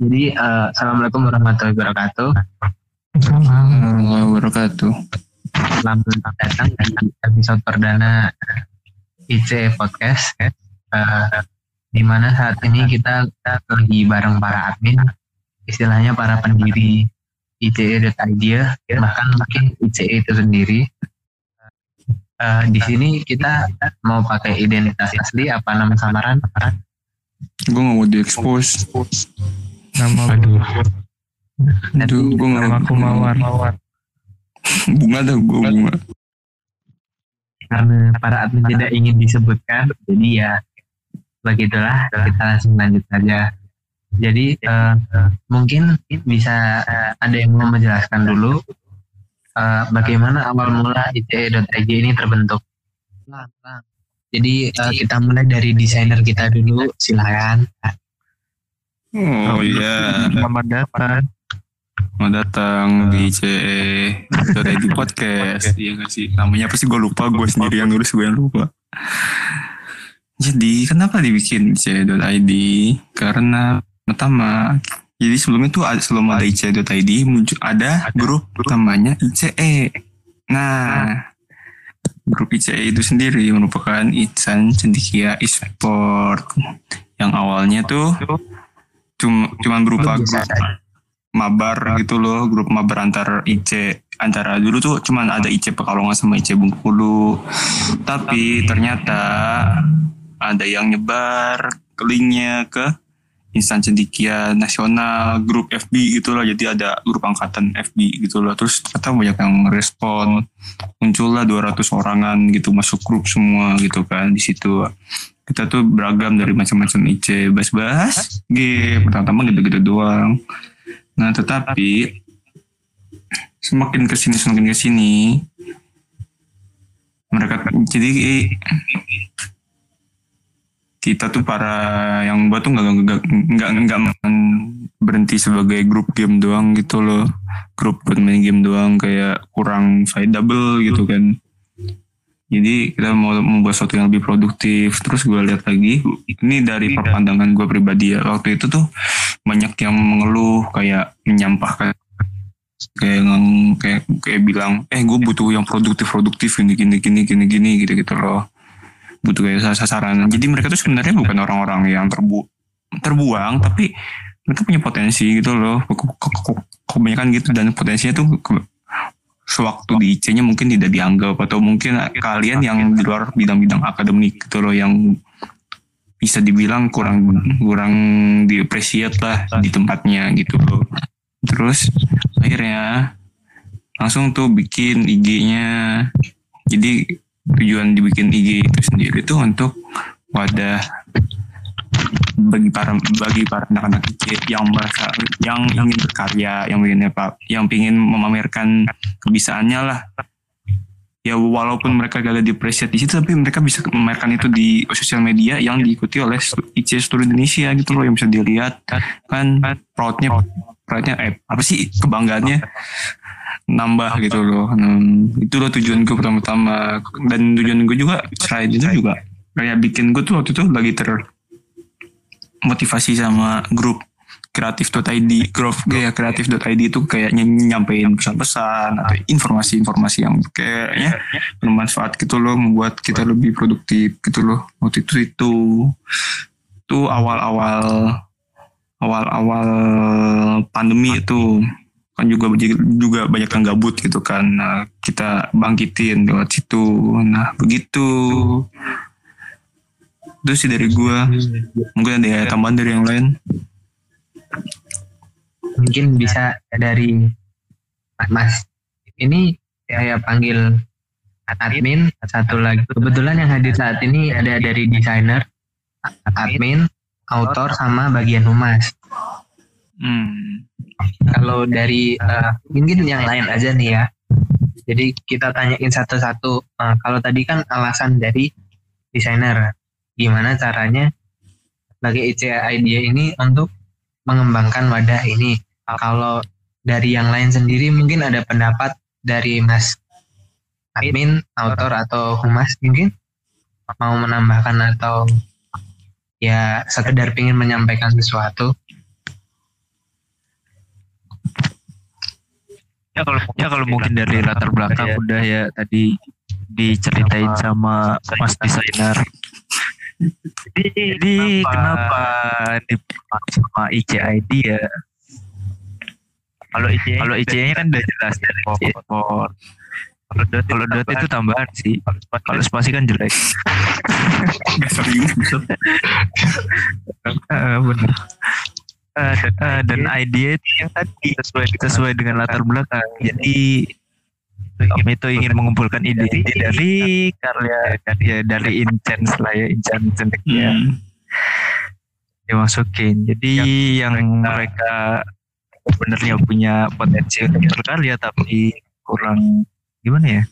Jadi uh, assalamualaikum warahmatullahi wabarakatuh. Assalamualaikum wabarakatuh. Selamat datang di episode perdana IC Podcast. Uh, di mana saat ini kita, kita lagi bareng para admin, istilahnya para pendiri ICE.id ya, bahkan mungkin ICE itu sendiri. Uh, di sini kita mau pakai identitas asli apa nama samaran? Gue gak mau diekspos. Nama Aduh. Aduh, gue nama aku Mawar. Bunga dah gue bunga. Karena para admin tidak ingin disebutkan, jadi ya begitulah kita langsung lanjut saja. Jadi uh, mungkin bisa uh, ada yang mau menjelaskan dulu uh, bagaimana awal mula ICE.id ini terbentuk. Jadi uh, kita mulai dari desainer kita dulu, silakan. Oh iya, Selamat datang. mau datang di CE di podcast. Iya gak sih? Namanya apa sih gue lupa, gue sendiri yang nulis gue yang lupa. Jadi kenapa dibikin ICE.id? Karena pertama, jadi sebelumnya tuh ada, sebelum ada ICE.id muncul ada grup namanya ICE. Nah, grup ICE itu sendiri merupakan Insan Cendikia e-sport yang awalnya tuh cuma cuman berupa grup mabar gitu loh, grup mabar antar IC antara dulu tuh cuman ada IC Pekalongan sama IC Bengkulu. Tapi ternyata ada yang nyebar linknya ke insan cendikia nasional grup FB gitu loh. Jadi ada grup angkatan FB gitu loh. Terus ternyata banyak yang respon muncullah 200 orangan gitu masuk grup semua gitu kan di situ kita tuh beragam dari macam-macam IC bahas-bahas game pertama-tama gitu-gitu doang. Nah tetapi semakin ke sini semakin ke sini mereka jadi kita tuh para yang buat tuh nggak nggak nggak berhenti sebagai grup game doang gitu loh. Grup buat main game doang kayak kurang valuable gitu kan jadi kita mau membuat sesuatu yang lebih produktif. Terus gue lihat lagi ini dari pandangan gue pribadi ya. Waktu itu tuh banyak yang mengeluh kayak menyampahkan kayak kayak kayak bilang eh gue butuh yang produktif produktif gini gini gini gini gini gitu gitu loh. Butuh kayak sasaran. Jadi mereka tuh sebenarnya bukan orang-orang yang terbu terbuang, tapi mereka punya potensi gitu loh. Kebanyakan gitu. Dan potensinya tuh sewaktu di IC-nya mungkin tidak dianggap atau mungkin kalian yang di luar bidang-bidang akademik gitu loh yang bisa dibilang kurang kurang diapresiat lah di tempatnya gitu loh. Terus akhirnya langsung tuh bikin IG-nya. Jadi tujuan dibikin IG itu sendiri itu untuk wadah bagi para bagi para anak-anak kecil yang merasa yang ingin berkarya, yang ingin apa, yang ingin memamerkan kebisaannya lah. Ya walaupun mereka gak ada situ, tapi mereka bisa memamerkan itu di sosial media yang diikuti oleh IC Seluruh Indonesia gitu loh yang bisa dilihat kan proudnya proudnya eh apa sih kebanggaannya nambah gitu loh. Hmm, itu loh tujuan gue pertama-tama dan tujuan gue juga selain itu juga kayak bikin gue tuh waktu itu lagi termotivasi sama grup kreatif.id grup kayak kreatif.id itu kayak nyampein pesan-pesan atau informasi-informasi yang kayaknya bermanfaat gitu loh membuat kita lebih produktif gitu loh. Waktu itu itu itu awal-awal awal-awal pandemi itu kan juga juga banyak yang gabut gitu kan. Nah, kita bangkitin lewat situ. Nah begitu itu sih dari gua. Mungkin ada tambahan dari yang lain. Mungkin bisa dari Mas. Ini saya panggil admin. Satu lagi. Kebetulan yang hadir saat ini ada dari desainer admin autor sama bagian humas. Hmm. kalau dari uh, mungkin yang lain aja nih ya. Jadi kita tanyain satu-satu. Uh, kalau tadi kan alasan dari desainer, gimana caranya bagi ICA Idea ini untuk mengembangkan wadah ini. Kalau dari yang lain sendiri mungkin ada pendapat dari Mas admin, autor atau humas mungkin mau menambahkan atau ya sekedar ingin menyampaikan sesuatu. Ya kalau ya kalau mungkin dari latar belakang ya. udah ya tadi diceritain sama Mas desainer jadi kenapa? dipakai sama ICID ya? Kalau IC kalau IC nya kan udah jelas dari sport kalau dot kalau dot itu tambahan sih. Kalau spasi. Kan jelek. Gak serius bisa. Benar Eh, dan, eh, dan idea itu yang tadi sesuai sesuai dengan latar belakang. Jadi kami itu ingin mengumpulkan ide-ide dari karya karya. Dari Inchance lah ya Inchance ya. Hmm. dimasukin. Jadi yang mereka sebenarnya punya potensi untuk berkarya tapi kurang gimana ya?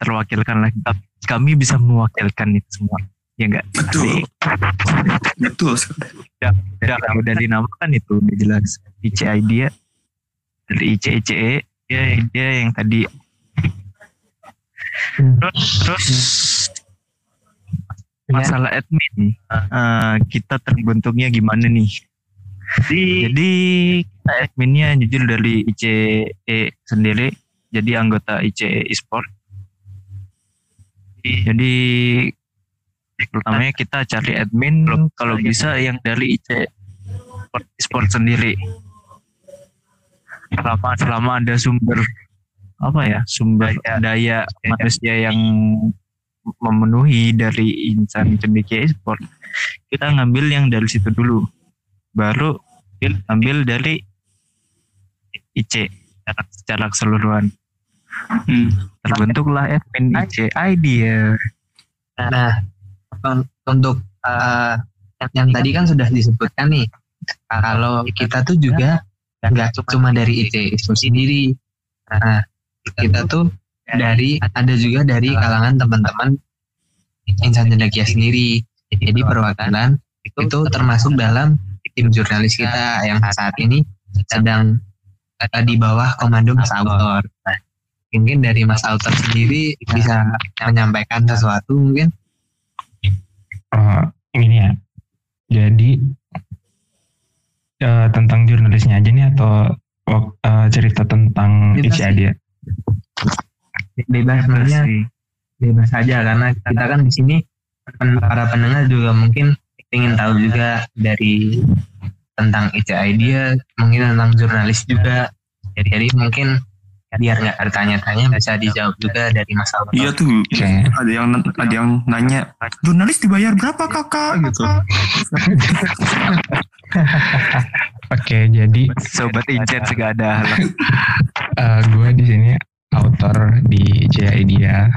Terwakilkan lagi. Tapi kami bisa mewakilkan itu semua. Ya enggak Betul. Betul sekali. udah udah dinamakan itu udah jelas. ICID ya. Dari ICICE dia dia yang tadi. Terus terus masalah admin. Eh, kita terbentuknya gimana nih? Jadi kita adminnya jujur dari ICE sendiri jadi anggota ICE e-sport. Jadi pertamanya kita cari admin kalau bisa yang dari IC sport, sport sendiri selama selama ada sumber apa ya sumber daya. manusia yang memenuhi dari insan cendekia sport kita ngambil yang dari situ dulu. Baru ambil dari IC secara, secara keseluruhan. Hmm. terbentuklah admin IC ID ya Nah, un- untuk eh, yang tadi kan sudah disebutkan nih, kalau kita tuh juga nggak cuma dari IC itu sendiri. Nah, kita tuh dari ada juga dari kalangan teman-teman insan cendekia sendiri. Jadi perwakilan itu termasuk dalam tim jurnalis kita yang saat ini sedang di bawah komando Mas Autor. Nah, mungkin dari Mas Autor sendiri bisa menyampaikan sesuatu mungkin Eh, ini ya. Jadi eh, tentang jurnalisnya aja nih atau eh, cerita tentang Bebas ICID ya? bebas sebenarnya sih. bebas saja karena kita kan di sini para pendengar juga mungkin ingin tahu juga dari tentang ICI dia mungkin tentang jurnalis juga jadi, jadi mungkin biar nggak bertanya-tanya bisa dijawab juga dari Mas Aldo. Iya tuh. Oke. Ada yang ada yang nanya, jurnalis dibayar berapa kakak gitu. Oke, jadi sobat Injen segala ada hal gue di sini author di ICE Idea.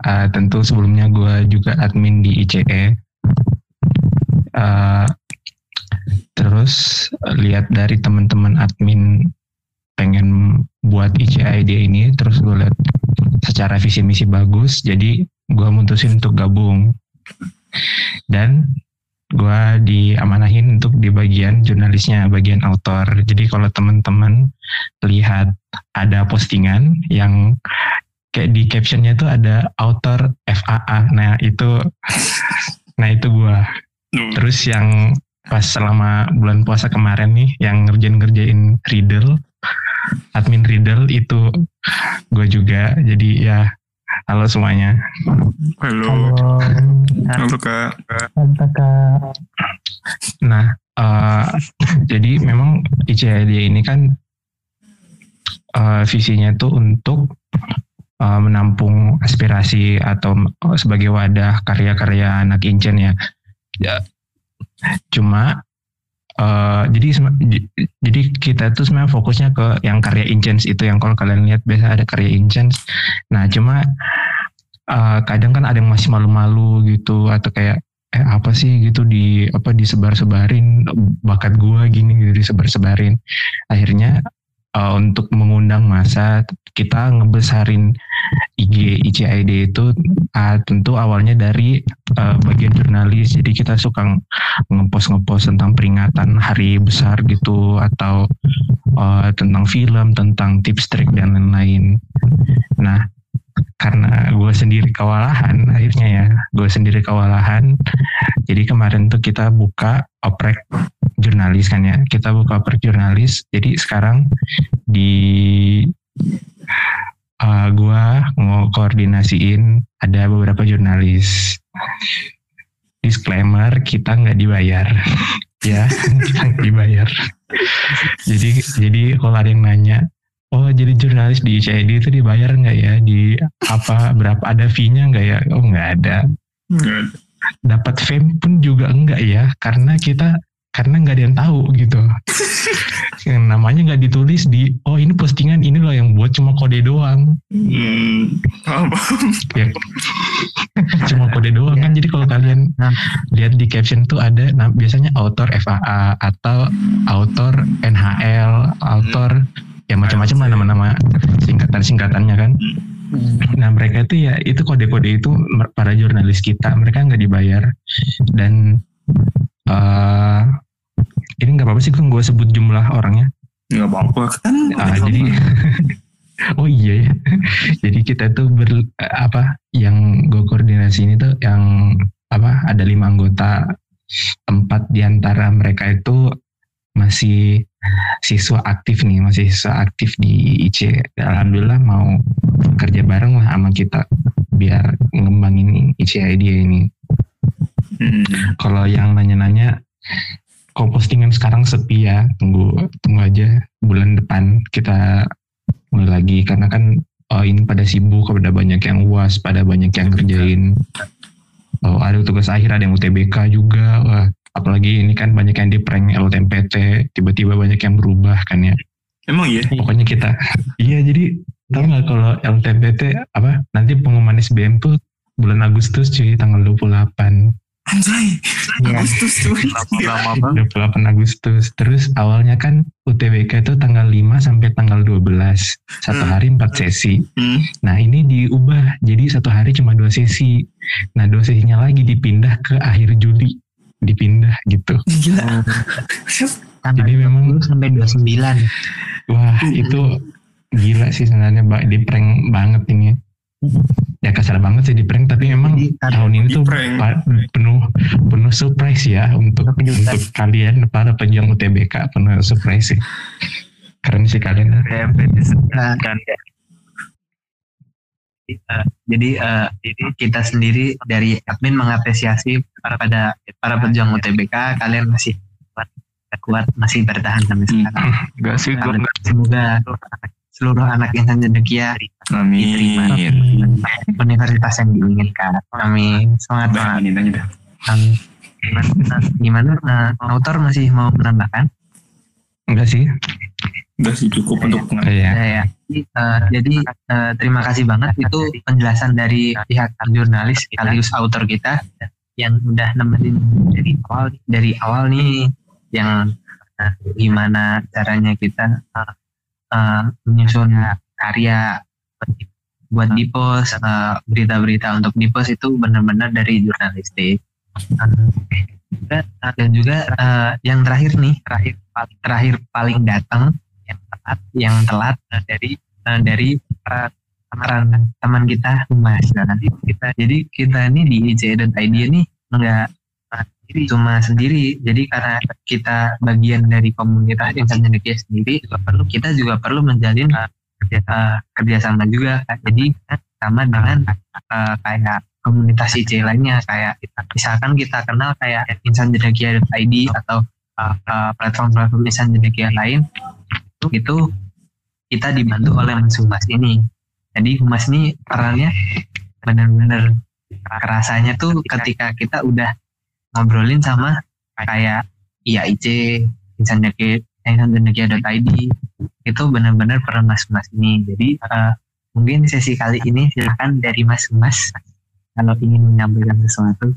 Eh, tentu sebelumnya gue juga admin di ICE. Eh, terus lihat dari teman-teman admin pengen buat ICE Idea ini, terus gue lihat secara visi misi bagus, jadi gue mutusin untuk gabung. Dan gue diamanahin untuk di bagian jurnalisnya, bagian autor. Jadi kalau teman-teman lihat ada postingan yang kayak di captionnya tuh ada author FAA. Nah itu, nah itu gua. Terus yang pas selama bulan puasa kemarin nih, yang ngerjain-ngerjain Riddle, admin Riddle itu gue juga. Jadi ya, halo semuanya. Halo. Halo kak. Nah, eh, jadi memang ICID ini kan eh, visinya tuh untuk eh, menampung aspirasi atau sebagai wadah karya-karya anak Incen ya. Ya, Cuma eh, jadi jadi kita tuh sebenarnya fokusnya ke yang karya Incens itu yang kalau kalian lihat biasa ada karya Incens. Nah, cuma eh, kadang kan ada yang masih malu-malu gitu atau kayak eh apa sih gitu di apa disebar-sebarin bakat gua gini gitu disebar-sebarin akhirnya eh, untuk mengundang masa kita ngebesarin IG ICID itu ah, tentu awalnya dari eh, bagian jurnalis. Jadi kita suka ng- ngepost ngepost tentang peringatan hari besar gitu atau eh, tentang film tentang tips trik dan lain-lain. Nah karena gue sendiri kewalahan akhirnya ya. Gue sendiri kewalahan. Jadi kemarin tuh kita buka oprek jurnalis kan ya. Kita buka oprek jurnalis. Jadi sekarang di uh, gua mau koordinasiin ada beberapa jurnalis. Disclaimer kita nggak dibayar, ya kita dibayar. jadi jadi kalau ada yang nanya, oh jadi jurnalis di ICID itu dibayar nggak ya? Di apa berapa ada fee-nya nggak ya? Oh nggak ada. Dapat fame pun juga enggak ya, karena kita karena nggak ada yang tahu gitu. yang namanya nggak ditulis di oh ini postingan ini loh yang buat cuma kode doang Hmm, ya cuma kode doang kan jadi kalau kalian Nah. lihat di caption tuh ada nah, biasanya author FAA atau author NHL author ya macam-macam lah nama-nama singkatan singkatannya kan nah mereka itu ya itu kode-kode itu para jurnalis kita mereka nggak dibayar dan eh ini nggak apa-apa sih kan gue sebut jumlah orangnya Nggak apa-apa kan. Ah, jadi oh iya ya. jadi kita tuh ber apa yang gue koordinasi ini tuh yang apa ada lima anggota empat di antara mereka itu masih siswa aktif nih masih siswa aktif di IC alhamdulillah mau kerja bareng lah sama kita biar ngembangin ICID ini. Hmm. kalau yang nanya-nanya kok postingan sekarang sepi ya. Tunggu tunggu aja. Bulan depan kita mulai lagi. Karena kan oh, ini pada sibuk pada banyak yang uas pada banyak yang kerjain. Oh, ada tugas akhir ada yang UTBK juga. Wah apalagi ini kan banyak yang di prank LTMPT tiba-tiba banyak yang berubah kan ya Emang iya? pokoknya kita iya jadi tahu nggak kalau LTMPT apa nanti pengumuman SBM tuh bulan Agustus cuy tanggal 28 Anjay. Iya. Agustus tuh. lama banget 28 Agustus. Terus awalnya kan UTBK itu tanggal 5 sampai tanggal 12. Satu Hmm. hari empat sesi. Hmm. Nah ini diubah. Jadi satu hari cuma dua sesi. Nah dua sesinya lagi dipindah ke akhir Juli. Dipindah gitu. Gila. Tanggal Jadi memang- 20 sampai 29 Wah itu gila sih sebenarnya. Di prank banget ini. Ya kasar banget sih di prank. Tapi memang Jadi, tahun ini tuh penuh penuh surprise ya untuk Kejutan. untuk kalian para pejuang UTBK penuh surprise sih. Keren sih kalian. Eh, jadi eh, jadi kita sendiri dari admin mengapresiasi para pada para pejuang UTBK kalian masih kuat, kuat masih bertahan sampai Hmm. sekarang. enggak sih Kalian- Semoga seluruh anak insan cendekia Amin. universitas yang diinginkan. Amin. Semangat. Amin. Gimana? Gimana? eh, autor masih mau menambahkan? Enggak sih. Udah sih cukup untuk Oh, pengajian. ya. Ya, ya. Eh, jadi eh, terima kasih banget itu penjelasan dari pihak jurnalis sekaligus autor kita yang udah nemenin dari awal dari awal nih yang eh, gimana caranya kita eh, eh, menyusun karya buat di post eh, berita-berita untuk di post itu benar-benar dari jurnalistik Eh, dan juga eh, yang terakhir nih terakhir terakhir paling datang yang telat yang telat eh, dari eh, dari para teman teman kita humas. Nah, nanti kita jadi kita ini di IC.id ini enggak sendiri, cuma sendiri. Jadi karena kita bagian dari komunitas insan cendekia sendiri juga perlu kita juga perlu menjalin eh, kerja, eh, kerjasama juga jadi sama dengan eh, kayak komunitas IC lainnya kayak misalkan kita kenal kayak insan cendekia.id atau eh, eh, platform-platform insan cendekia lain itu, kita dibantu oleh Mas Humas ini. Jadi Humas ini perannya benar-benar kerasanya tuh ketika kita udah ngobrolin sama kayak IAIC, Insan Cendekia, Id itu benar-benar peran Mas Humas ini. Jadi eh, mungkin sesi kali ini silakan dari Mas Humas kalau ingin menyampaikan sesuatu.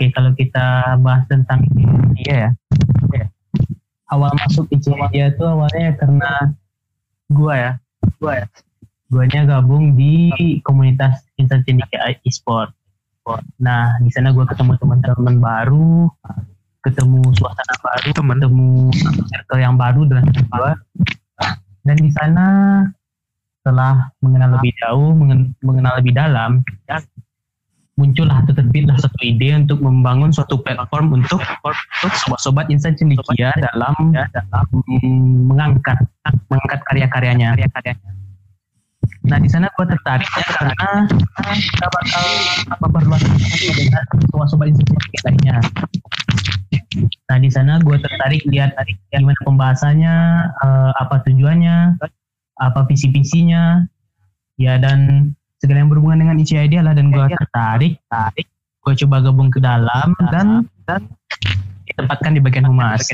Oke, kalau kita bahas tentang dia ya. ya. Awal masuk ICIA itu awalnya karena gua ya, gua ya. Guanya gabung di komunitas Insan Cendekia e-sport. Nah, di sana gua ketemu teman-teman baru, ketemu suasana baru, Teman. ketemu circle yang baru dengan gua. Dan di sana setelah mengenal lebih jauh, mengen- mengenal lebih dalam, ya, muncullah atau terbitlah satu ide untuk membangun suatu platform untuk untuk sobat-sobat insan cendikia dalam dalam mm, mengangkat mengangkat karya-karyanya. Nah di sana gue tertarik ya karena kita bakal memperluas dengan sobat-sobat insan cendikia lainnya. Nah di sana gue tertarik lihat gimana pembahasannya, eh, apa tujuannya, apa visi-visinya, ya dan segala yang berhubungan dengan ICID lah dan gue tertarik, tarik, gue coba gabung ke dalam dan dan ditempatkan di bagian humas.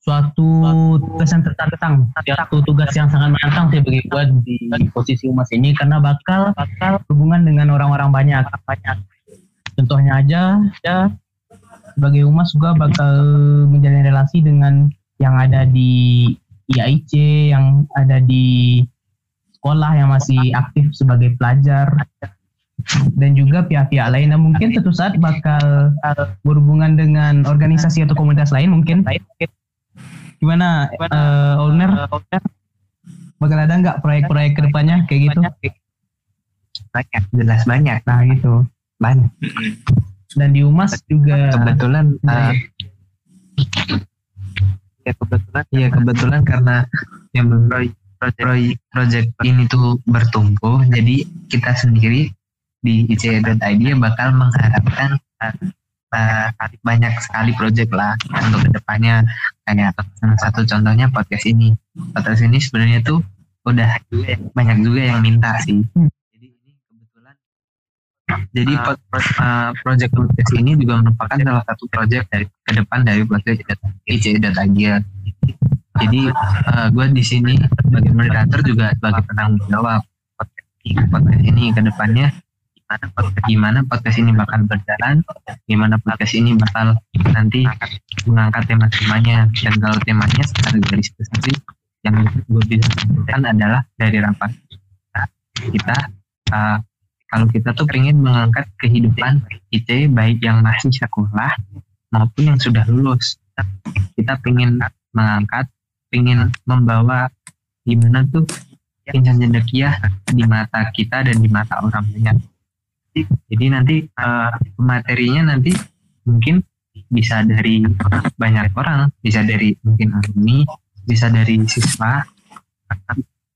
Suatu tugas yang tertantang, suatu tugas yang sangat menantang sih bagi gue di, posisi humas ini karena bakal bakal berhubungan dengan orang-orang banyak, banyak. Contohnya aja, ya sebagai humas juga bakal menjalin relasi dengan yang ada di IAIC, yang ada di sekolah yang masih aktif sebagai pelajar. Dan juga pihak-pihak lain yang mungkin suatu saat bakal berhubungan dengan organisasi atau komunitas lain mungkin. Gimana uh, owner bakal ada nggak proyek-proyek ke depannya kayak gitu? Banyak jelas banyak. Nah gitu. Banyak. Dan di Umas juga kebetulan uh, ya kebetulan. Ya kebetulan karena yang proyek project ini tuh bertumbuh jadi kita sendiri di ICE.id bakal mengharapkan uh, uh, banyak sekali project lah untuk ke depannya. Kayak satu contohnya podcast ini. Podcast ini sebenarnya tuh udah banyak juga yang minta sih. Jadi ini kebetulan jadi uh, uh, project podcast ini juga merupakan salah satu project dari ke depan dari project ICE.id jadi uh, gue di sini sebagai moderator juga sebagai penanggung jawab podcast ini ke depannya. Gimana podcast ini bakal berjalan gimana podcast ini bakal nanti mengangkat tema-temanya dan kalau temanya secara garis besar. Yang gue bisa sampaikan adalah dari rapat kita uh, kalau kita tuh pengen mengangkat kehidupan IT baik yang masih sekolah maupun yang sudah lulus. Kita pengen mengangkat pengen membawa gimana tuh insan cendekia di mata kita dan di mata orang banyak jadi nanti uh, materinya nanti mungkin bisa dari banyak orang bisa dari mungkin alumni bisa dari siswa.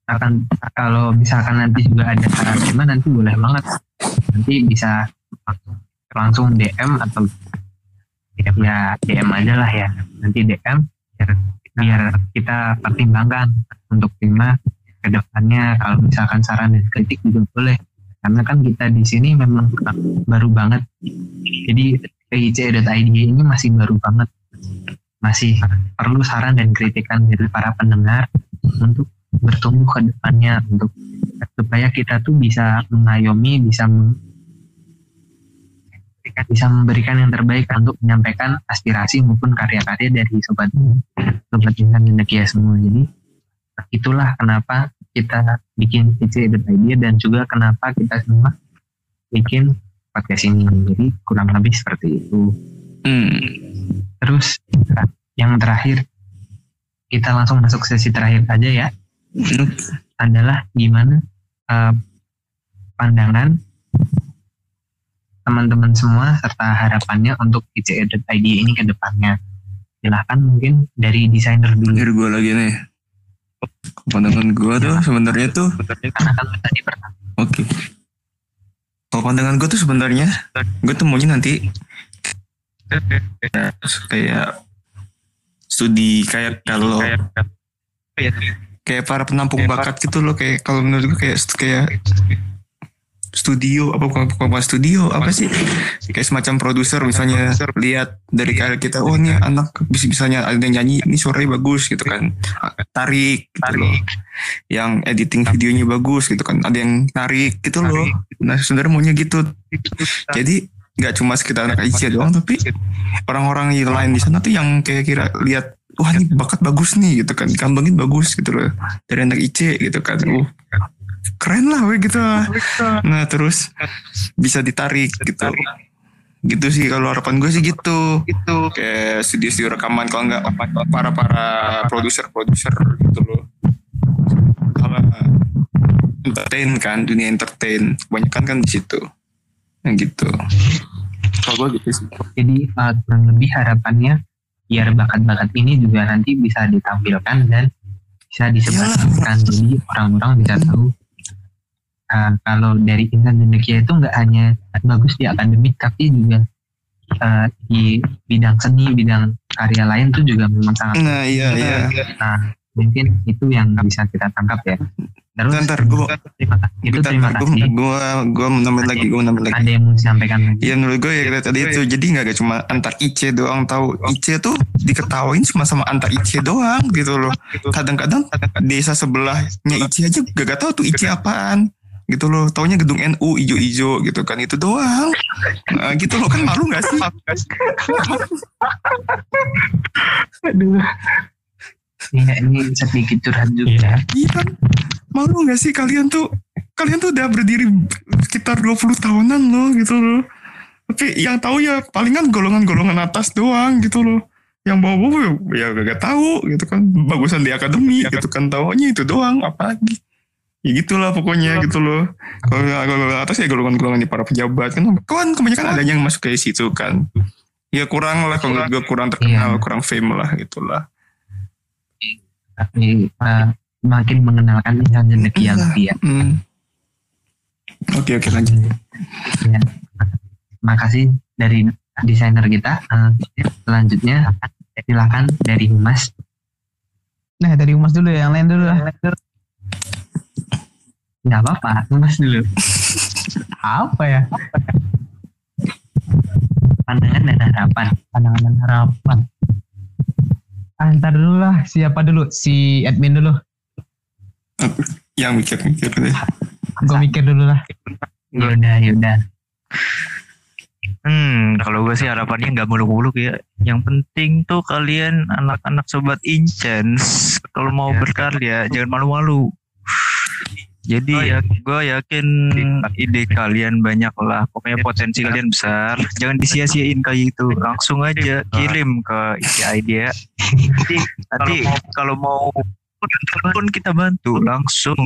Akan kalau misalkan nanti juga ada tema nanti boleh banget. Nanti bisa langsung DM atau ya DM aja lah ya. Nanti DM biar, biar kita pertimbangkan untuk tema ke depannya kalau misalkan saran dan kritik juga boleh. Karena kan kita di sini memang baru banget. Jadi PIC.id ini masih baru banget. Masih perlu saran dan kritikan dari para pendengar untuk bertumbuh ke depannya untuk supaya kita tuh bisa mengayomi bisa bisa memberikan yang terbaik untuk menyampaikan aspirasi maupun karya-karya dari sobat sobat insan Indonesia semua jadi itulah kenapa kita bikin IC.id dan juga kenapa kita semua bikin podcast ini. Jadi kurang lebih seperti itu. Hmm. Terus yang terakhir kita langsung masuk sesi terakhir aja ya. Hmm. Adalah gimana uh, pandangan teman-teman semua serta harapannya untuk ICE.id ini ke depannya. Silahkan mungkin dari desainer dulu. Dari gue lagi nih pandangan gue tuh sebenarnya tuh oke okay. kalau pandangan gue tuh sebenarnya gue tuh maunya nanti kayak studi kayak kalau kayak para penampung bakat gitu loh kayak kalau menurut gue kayak kayak studio apa bukan bukan studio apa sih? Kayak semacam produser misalnya lihat dari karya kita oh ini anak bisa misalnya ada yang nyanyi ini suaranya bagus gitu kan. Tarik gitu loh. Yang editing videonya bagus gitu kan ada yang narik gitu loh. Nah sebenarnya maunya gitu. Jadi nggak cuma sekitar anak IC doang tapi orang-orang yang lain di sana tuh yang kayak kira lihat wah ini bakat bagus nih gitu kan. Kambangin bagus gitu loh. Dari anak IC gitu kan. Uh keren lah we gitu. Nah terus bisa ditarik gitu. gitu sih kalau harapan gue sih gitu. Itu kayak studio-studio rekaman kalau nggak para para produser produser gitu loh. Kalau entertain kan dunia entertain. Kebanyakan kan di situ. Yang gitu. Kalau gue gitu sih. Jadi uh, kurang lebih harapannya biar bakat-bakat ini juga nanti bisa ditampilkan dan bisa disebarkan. Jadi orang-orang bisa tahu uh, kalau dari insan cendekia itu nggak hanya bagus di akademik tapi juga uh, di bidang seni, bidang karya lain tuh juga memang sangat. nah iya iya Nah, mungkin itu yang bisa kita tangkap ya. Terus Bentar, gua- terima kasih. Itu Bentar, terima kasih. gue gue gue mau nambahin lagi gue mau nambahin lagi Ada yang mau disampaikan lagi? Iya menurut gue ya tadi itu jadi nggak cuma antar IC doang tahu IC tuh diketawain cuma sama antar IC doang gitu loh. Kadang-kadang desa sebelahnya IC aja gak, gak tahu tuh IC apaan gitu loh. Taunya gedung NU ijo-ijo gitu kan itu doang. Nah, gitu loh kan malu gak sih? Aduh. Iya, ini sedikit curhat juga. Iya. Iya kan? Malu gak sih kalian tuh kalian tuh udah berdiri sekitar 20 tahunan loh gitu loh. Tapi yang tahu ya palingan golongan-golongan atas doang gitu loh. Yang bawah-bawah ya gak tahu gitu kan. Bagusan di akademi gitu kan. Taunya itu doang apalagi. Ya gitulah pokoknya gitu loh. Kalau yang golongan atas ya golongan-golongan di para pejabat kan. Kan kebanyakan ada yang masuk ke situ kan. Ya kurang lah kalau gue kurang terkenal, Iya. kurang fame lah gitulah. Tapi uh, makin mengenalkan insan cendekia lebih ya. Hmm. Oke oke lanjut. Ya. Makasih dari desainer kita. Uh, selanjutnya silakan dari Mas. Nah dari Umas dulu ya, yang lain dulu lah. Nggak apa-apa, Mas dulu. Apa ya? Pandangan dan harapan. Pandangan dan harapan. Ah, ntar dulu lah. Siapa dulu? Si admin dulu. Yang mikir-mikir deh. Gue mikir dulu lah. Yaudah, yaudah. Hmm, kalau gue sih harapannya nggak muluk-muluk ya. Yang penting tuh kalian anak-anak sobat Incens kalau mau berkarya jangan malu-malu. Jadi ya, gue yakin ide kalian banyak lah. Pokoknya potensi kalian besar. Jangan disia-siain kayak itu. Langsung aja kirim ke isi idea. Nanti, kalau mau pun kita bantu langsung.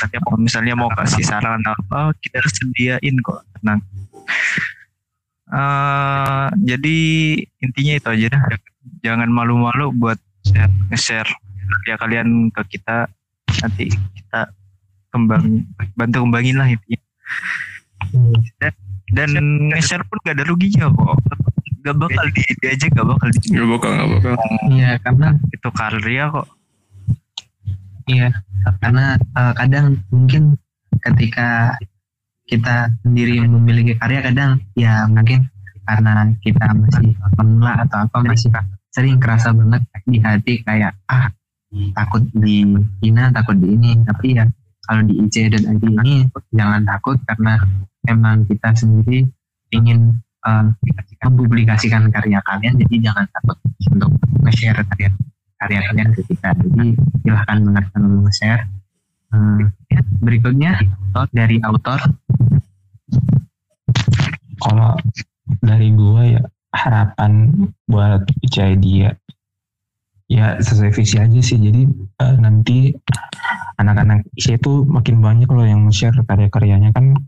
Nanti kalau misalnya mau kasih saran apa kita sediain kok. Tenang. Eh, jadi intinya itu aja dah. Jangan malu-malu buat share, nge-share karya kalian ke kita. Nanti kita kembang bantu kembangin lah intinya. Dan, dan nge-share pun gak ada ruginya kok. Gak bakal di diajak gak bakal di Gak bakal gak bakal. Iya, karena itu karya kok. Iya, karena uh, kadang mungkin ketika kita sendiri memiliki karya kadang ya mungkin karena kita masih pemula atau apa masih sering kerasa banget di hati kayak ah takut di China takut di ini. Tapi ya kalau di IC.id ini jangan takut karena emang kita sendiri ingin uh, mempublikasikan karya kalian. Jadi jangan takut untuk nge-share karya karya kalian ke kita. Jadi silahkan banget kalau nge-share. Hmm, berikutnya dari autor Kalau dari gua ya harapan buat ICID ya ya sesuai visi aja sih. Jadi eh, nanti anak-anak IC itu makin banyak loh yang share karya-karyanya. Kan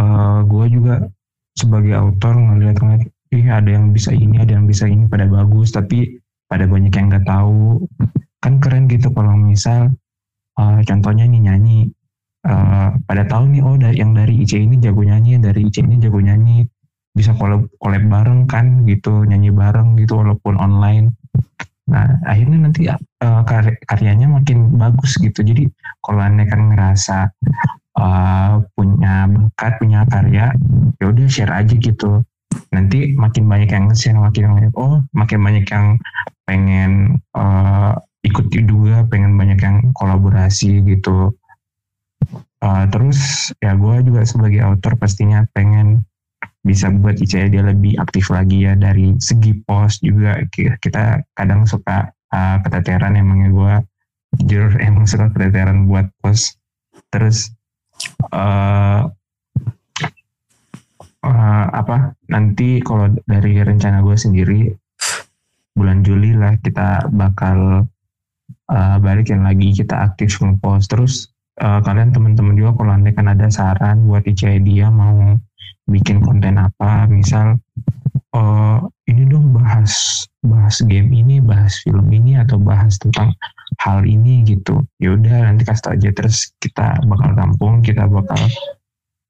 eh gue juga sebagai autor ngeliat-ngeliat ih ada yang bisa ini ada yang bisa ini pada bagus. Tapi pada banyak yang nggak tahu. Kan keren gitu kalau misal eh, contohnya nih nyanyi. Eh, pada tahu nih oh dari yang dari IC ini jago nyanyi dari IC ini jago nyanyi. Bisa collab collab bareng kan gitu nyanyi bareng gitu walaupun online nah akhirnya nanti eh, kar- karyanya makin bagus gitu. Jadi kalau anda kan ngerasa eh, punya bakat punya karya ya udah share aja gitu. Nanti makin banyak yang share makin banyak oh makin banyak yang pengen eh, ikut juga pengen banyak yang kolaborasi gitu. Eh, terus ya gue juga sebagai author pastinya pengen bisa buat ICL dia lebih aktif lagi ya dari segi post juga. Ki- kita kadang suka uh, keteteran emangnya gue jujur emang suka keteteran buat post terus eh eh, apa nanti kalau dari rencana gue sendiri bulan Juli lah kita bakal eh, balikin lagi kita aktif ngepost terus eh, kalian teman-teman juga kalau nanti kan ada saran buat ICI dia mau bikin konten apa. Misal eh ini dong bahas bahas game ini bahas film ini atau bahas tentang hal ini gitu. Ya udah nanti kasih tau aja. Terus kita bakal tampung kita bakal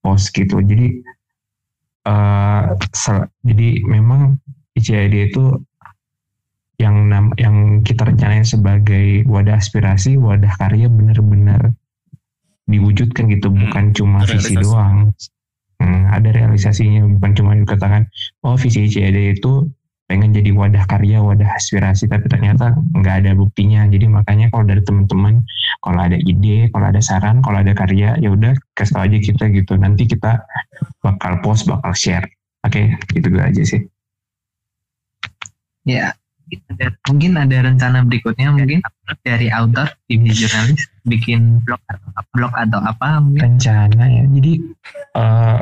post gitu. Jadi sel- jadi memang ICID itu yang nam, yang kita rencanain sebagai wadah aspirasi, wadah karya benar-benar diwujudkan gitu, Hmm, bukan cuma visi realisasi. doang. Hmm, ada realisasinya, bukan cuma dikatakan, oh visi ICD itu pengen jadi wadah karya, wadah aspirasi, tapi ternyata nggak ada buktinya. Jadi makanya kalau dari teman-teman, kalau ada ide, kalau ada saran, kalau ada karya, ya udah kasih tau aja kita gitu. Nanti kita bakal post, bakal share. Oke, gitu aja sih. Ya, ada- mungkin ada rencana berikutnya mungkin dari author tim jurnalis bikin blog atau blog atau apa mungkin. rencana ya. Jadi eh,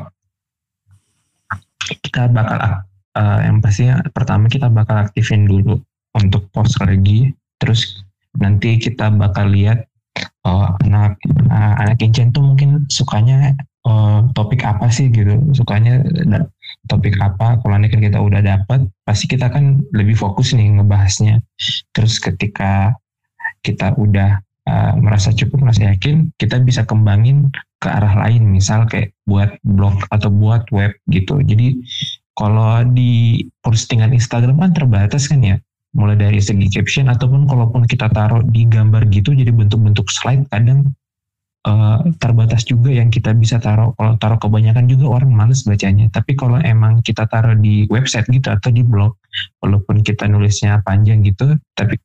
kita bakal ak- eh, yang pastinya pertama kita bakal aktifin dulu untuk post lagi. Terus nanti kita bakal lihat oh, anak eh, anak Incen tuh mungkin sukanya eh, topik apa sih gitu. Sukanya topik apa? Kalau kan kita udah dapat, pasti kita kan lebih fokus nih ngebahasnya. Terus ketika kita udah eh, merasa cukup, merasa yakin, kita bisa kembangin ke arah lain misal kayak buat blog atau buat web gitu jadi kalau di postingan Instagram kan terbatas kan ya mulai dari segi caption ataupun kalaupun kita taruh di gambar gitu jadi bentuk-bentuk slide kadang eh, terbatas juga yang kita bisa taruh kalau taruh kebanyakan juga orang males bacanya tapi kalau emang kita taruh di website gitu atau di blog walaupun kita nulisnya panjang gitu tapi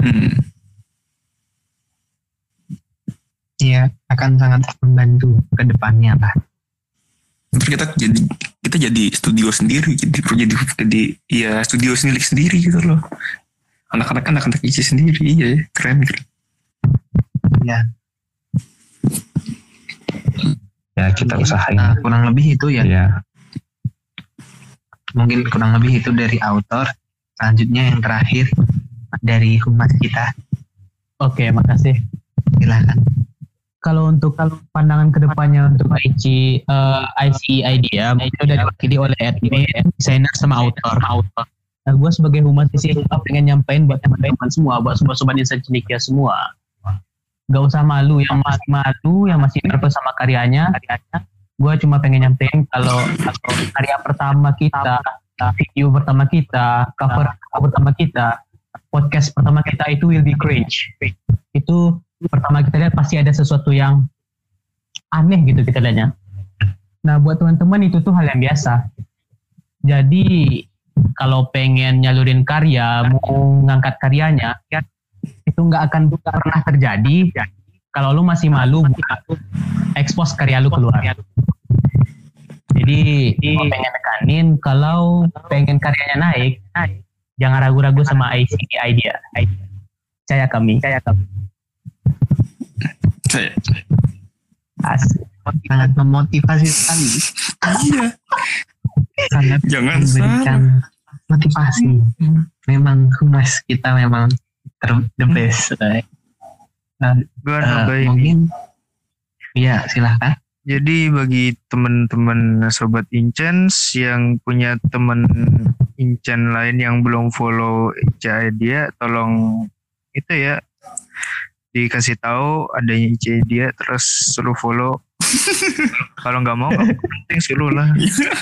Hmm. Iya, akan sangat membantu ke depannya lah. Terus kita jadi kita jadi studio sendiri, jadi jadi jadi ya studio sendiri sendiri gitu loh. Anak-anak kan anak-anak isi sendiri, iya keren keren. ya kita Mungkin, usahain nah, kurang lebih itu ya. ya Mungkin kurang lebih itu dari author. Selanjutnya yang terakhir dari humas kita. Oke, makasih. Silakan. Kalau untuk kalau pandangan ke depannya untuk IC eh, IC idea itu udah diwakili oleh admin, desainer sama author. Nah, gue sebagai humas di sini pengen nyampein buat teman-teman semua, buat sobat-sobat insan cendekia semua. Gak usah malu, yang masih malu, yang masih nervous sama karyanya, gue cuma pengen nyampein kalau kalau karya pertama kita, video pertama kita, cover cover pertama kita, podcast pertama kita itu will be cringe. Itu pertama kita lihat pasti ada sesuatu yang aneh gitu kita lihatnya. Nah buat teman-teman itu tuh hal yang biasa. Jadi kalau pengen nyalurin karya, mau ngangkat karyanya, ya, itu nggak akan pernah terjadi kalau lu masih malu buat expose karya lu keluar. Jadi gua pengen tekanin kalau pengen karyanya naik, jangan ragu-ragu sama ICT idea. Percaya kami. Percaya kami. Saya Asik. Sangat memotivasi sekali. iya Sangat jangan salah. Motivasi. Memang humas kita memang ter the best. Nah, Gue eh, nambahin. mungkin ya silahkan. Jadi bagi teman-teman sobat Incens yang punya teman Incen lain yang belum follow ICA dia, tolong itu ya dikasih tahu adanya ICA dia, terus suruh follow. Kalau nggak mau nggak penting suruh lah,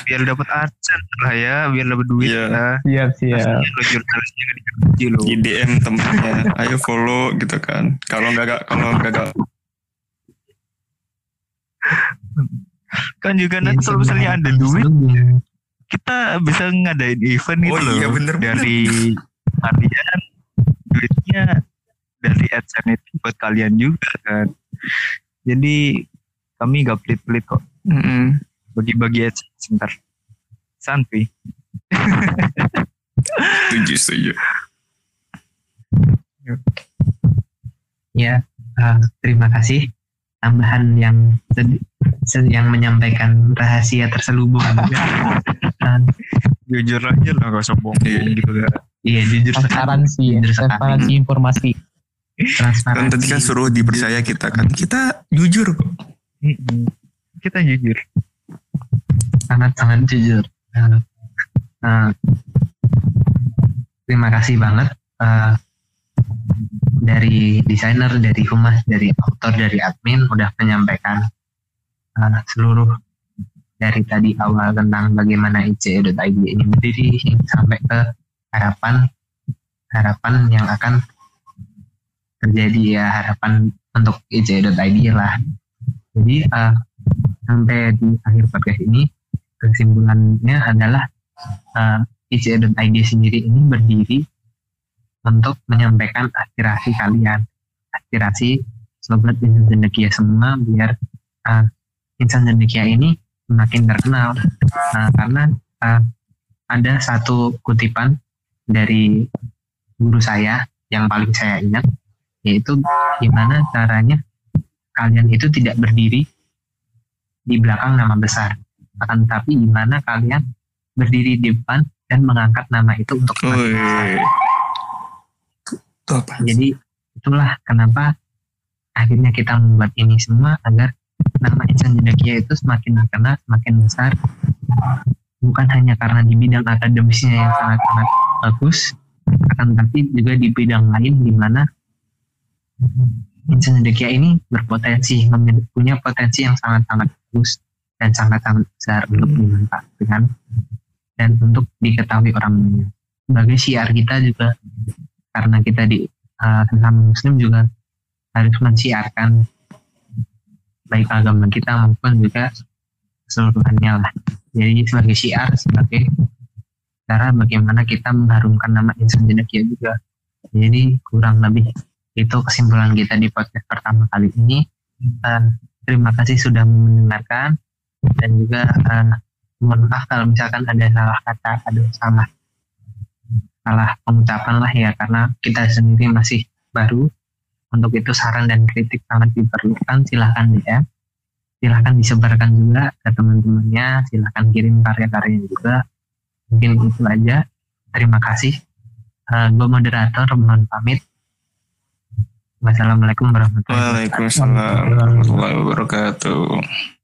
biar dapat adsense lah ya, biar dapat duit Iya. lah. Siap, siap. Lo jurnalisnya digaji lo. di DM temennya ayo follow gitu kan kalau nggak kalau nggak Kan juga Ya, nanti kalau misalnya ada duit, sebelumnya. kita bisa ngadain event gitu Oh loh. iya, bener, dari kalian duitnya dari AdSense itu buat kalian juga kan. Jadi kami gak pelit-pelit kok Mm-mm. bagi-bagi AdSense sebentar. Santuy. setuju setuju Ya, eh, terima kasih tambahan yang yang menyampaikan rahasia terselubung. Dan, Jujur aja lah gak sombong Iya. gitu kan. iya jujur sekali. Transparansi, ya. Jujur sekali. transparansi informasi. Kan tadi kan suruh dipercaya kita kan. Kita jujur kok. Kita jujur. sangat sangat jujur. Nah, terima kasih banget eh, dari desainer, dari humas, dari author, dari admin udah menyampaikan eh, seluruh dari tadi awal tentang bagaimana ICE.id ini berdiri sampai ke harapan harapan yang akan terjadi ya harapan untuk ICE.id lah. Jadi eh, sampai di akhir podcast ini kesimpulannya adalah uh, ICE.id sendiri ini berdiri untuk menyampaikan aspirasi kalian, aspirasi sobat insan cendekia semua biar uh, insan cendekia ini semakin terkenal. Nah, karena uh, ada satu kutipan dari guru saya yang paling saya ingat yaitu gimana caranya kalian itu tidak berdiri di belakang nama besar akan tetapi gimana kalian berdiri di depan dan mengangkat nama itu untuk semakin besar. Jadi itulah kenapa akhirnya kita membuat ini semua agar nama Insan Jendekia itu semakin dikenal, semakin besar. Bukan hanya karena di bidang akademisnya yang sangat-sangat bagus, akan tapi juga di bidang lain di mana Insan Jendekia ini berpotensi, memiliki- punya potensi yang sangat-sangat bagus dan sangat-sangat besar untuk dimanfaatkan dan untuk diketahui orang banyak. Sebagai syiar kita juga karena kita di uh, sesama muslim juga harus mensiarkan baik agama kita maupun juga keseluruhannya lah. Jadi sebagai syiar, sebagai cara bagaimana kita mengharumkan nama insan Jenekia juga. Jadi kurang lebih itu kesimpulan kita di podcast pertama kali ini. Uh, terima kasih sudah mendengarkan. Dan juga uh, mohon maaf kalau misalkan ada salah kata, ada salah salah pengucapan lah ya karena kita sendiri masih baru. Untuk itu saran dan kritik sangat diperlukan silahkan ya silahkan disebarkan juga ke teman-temannya silahkan kirim karya-karyanya juga. Mungkin itu aja. Terima kasih. Uh, gue moderator mohon pamit wassalamualaikum warahmatullahi wabarakatuh wabarakatuh.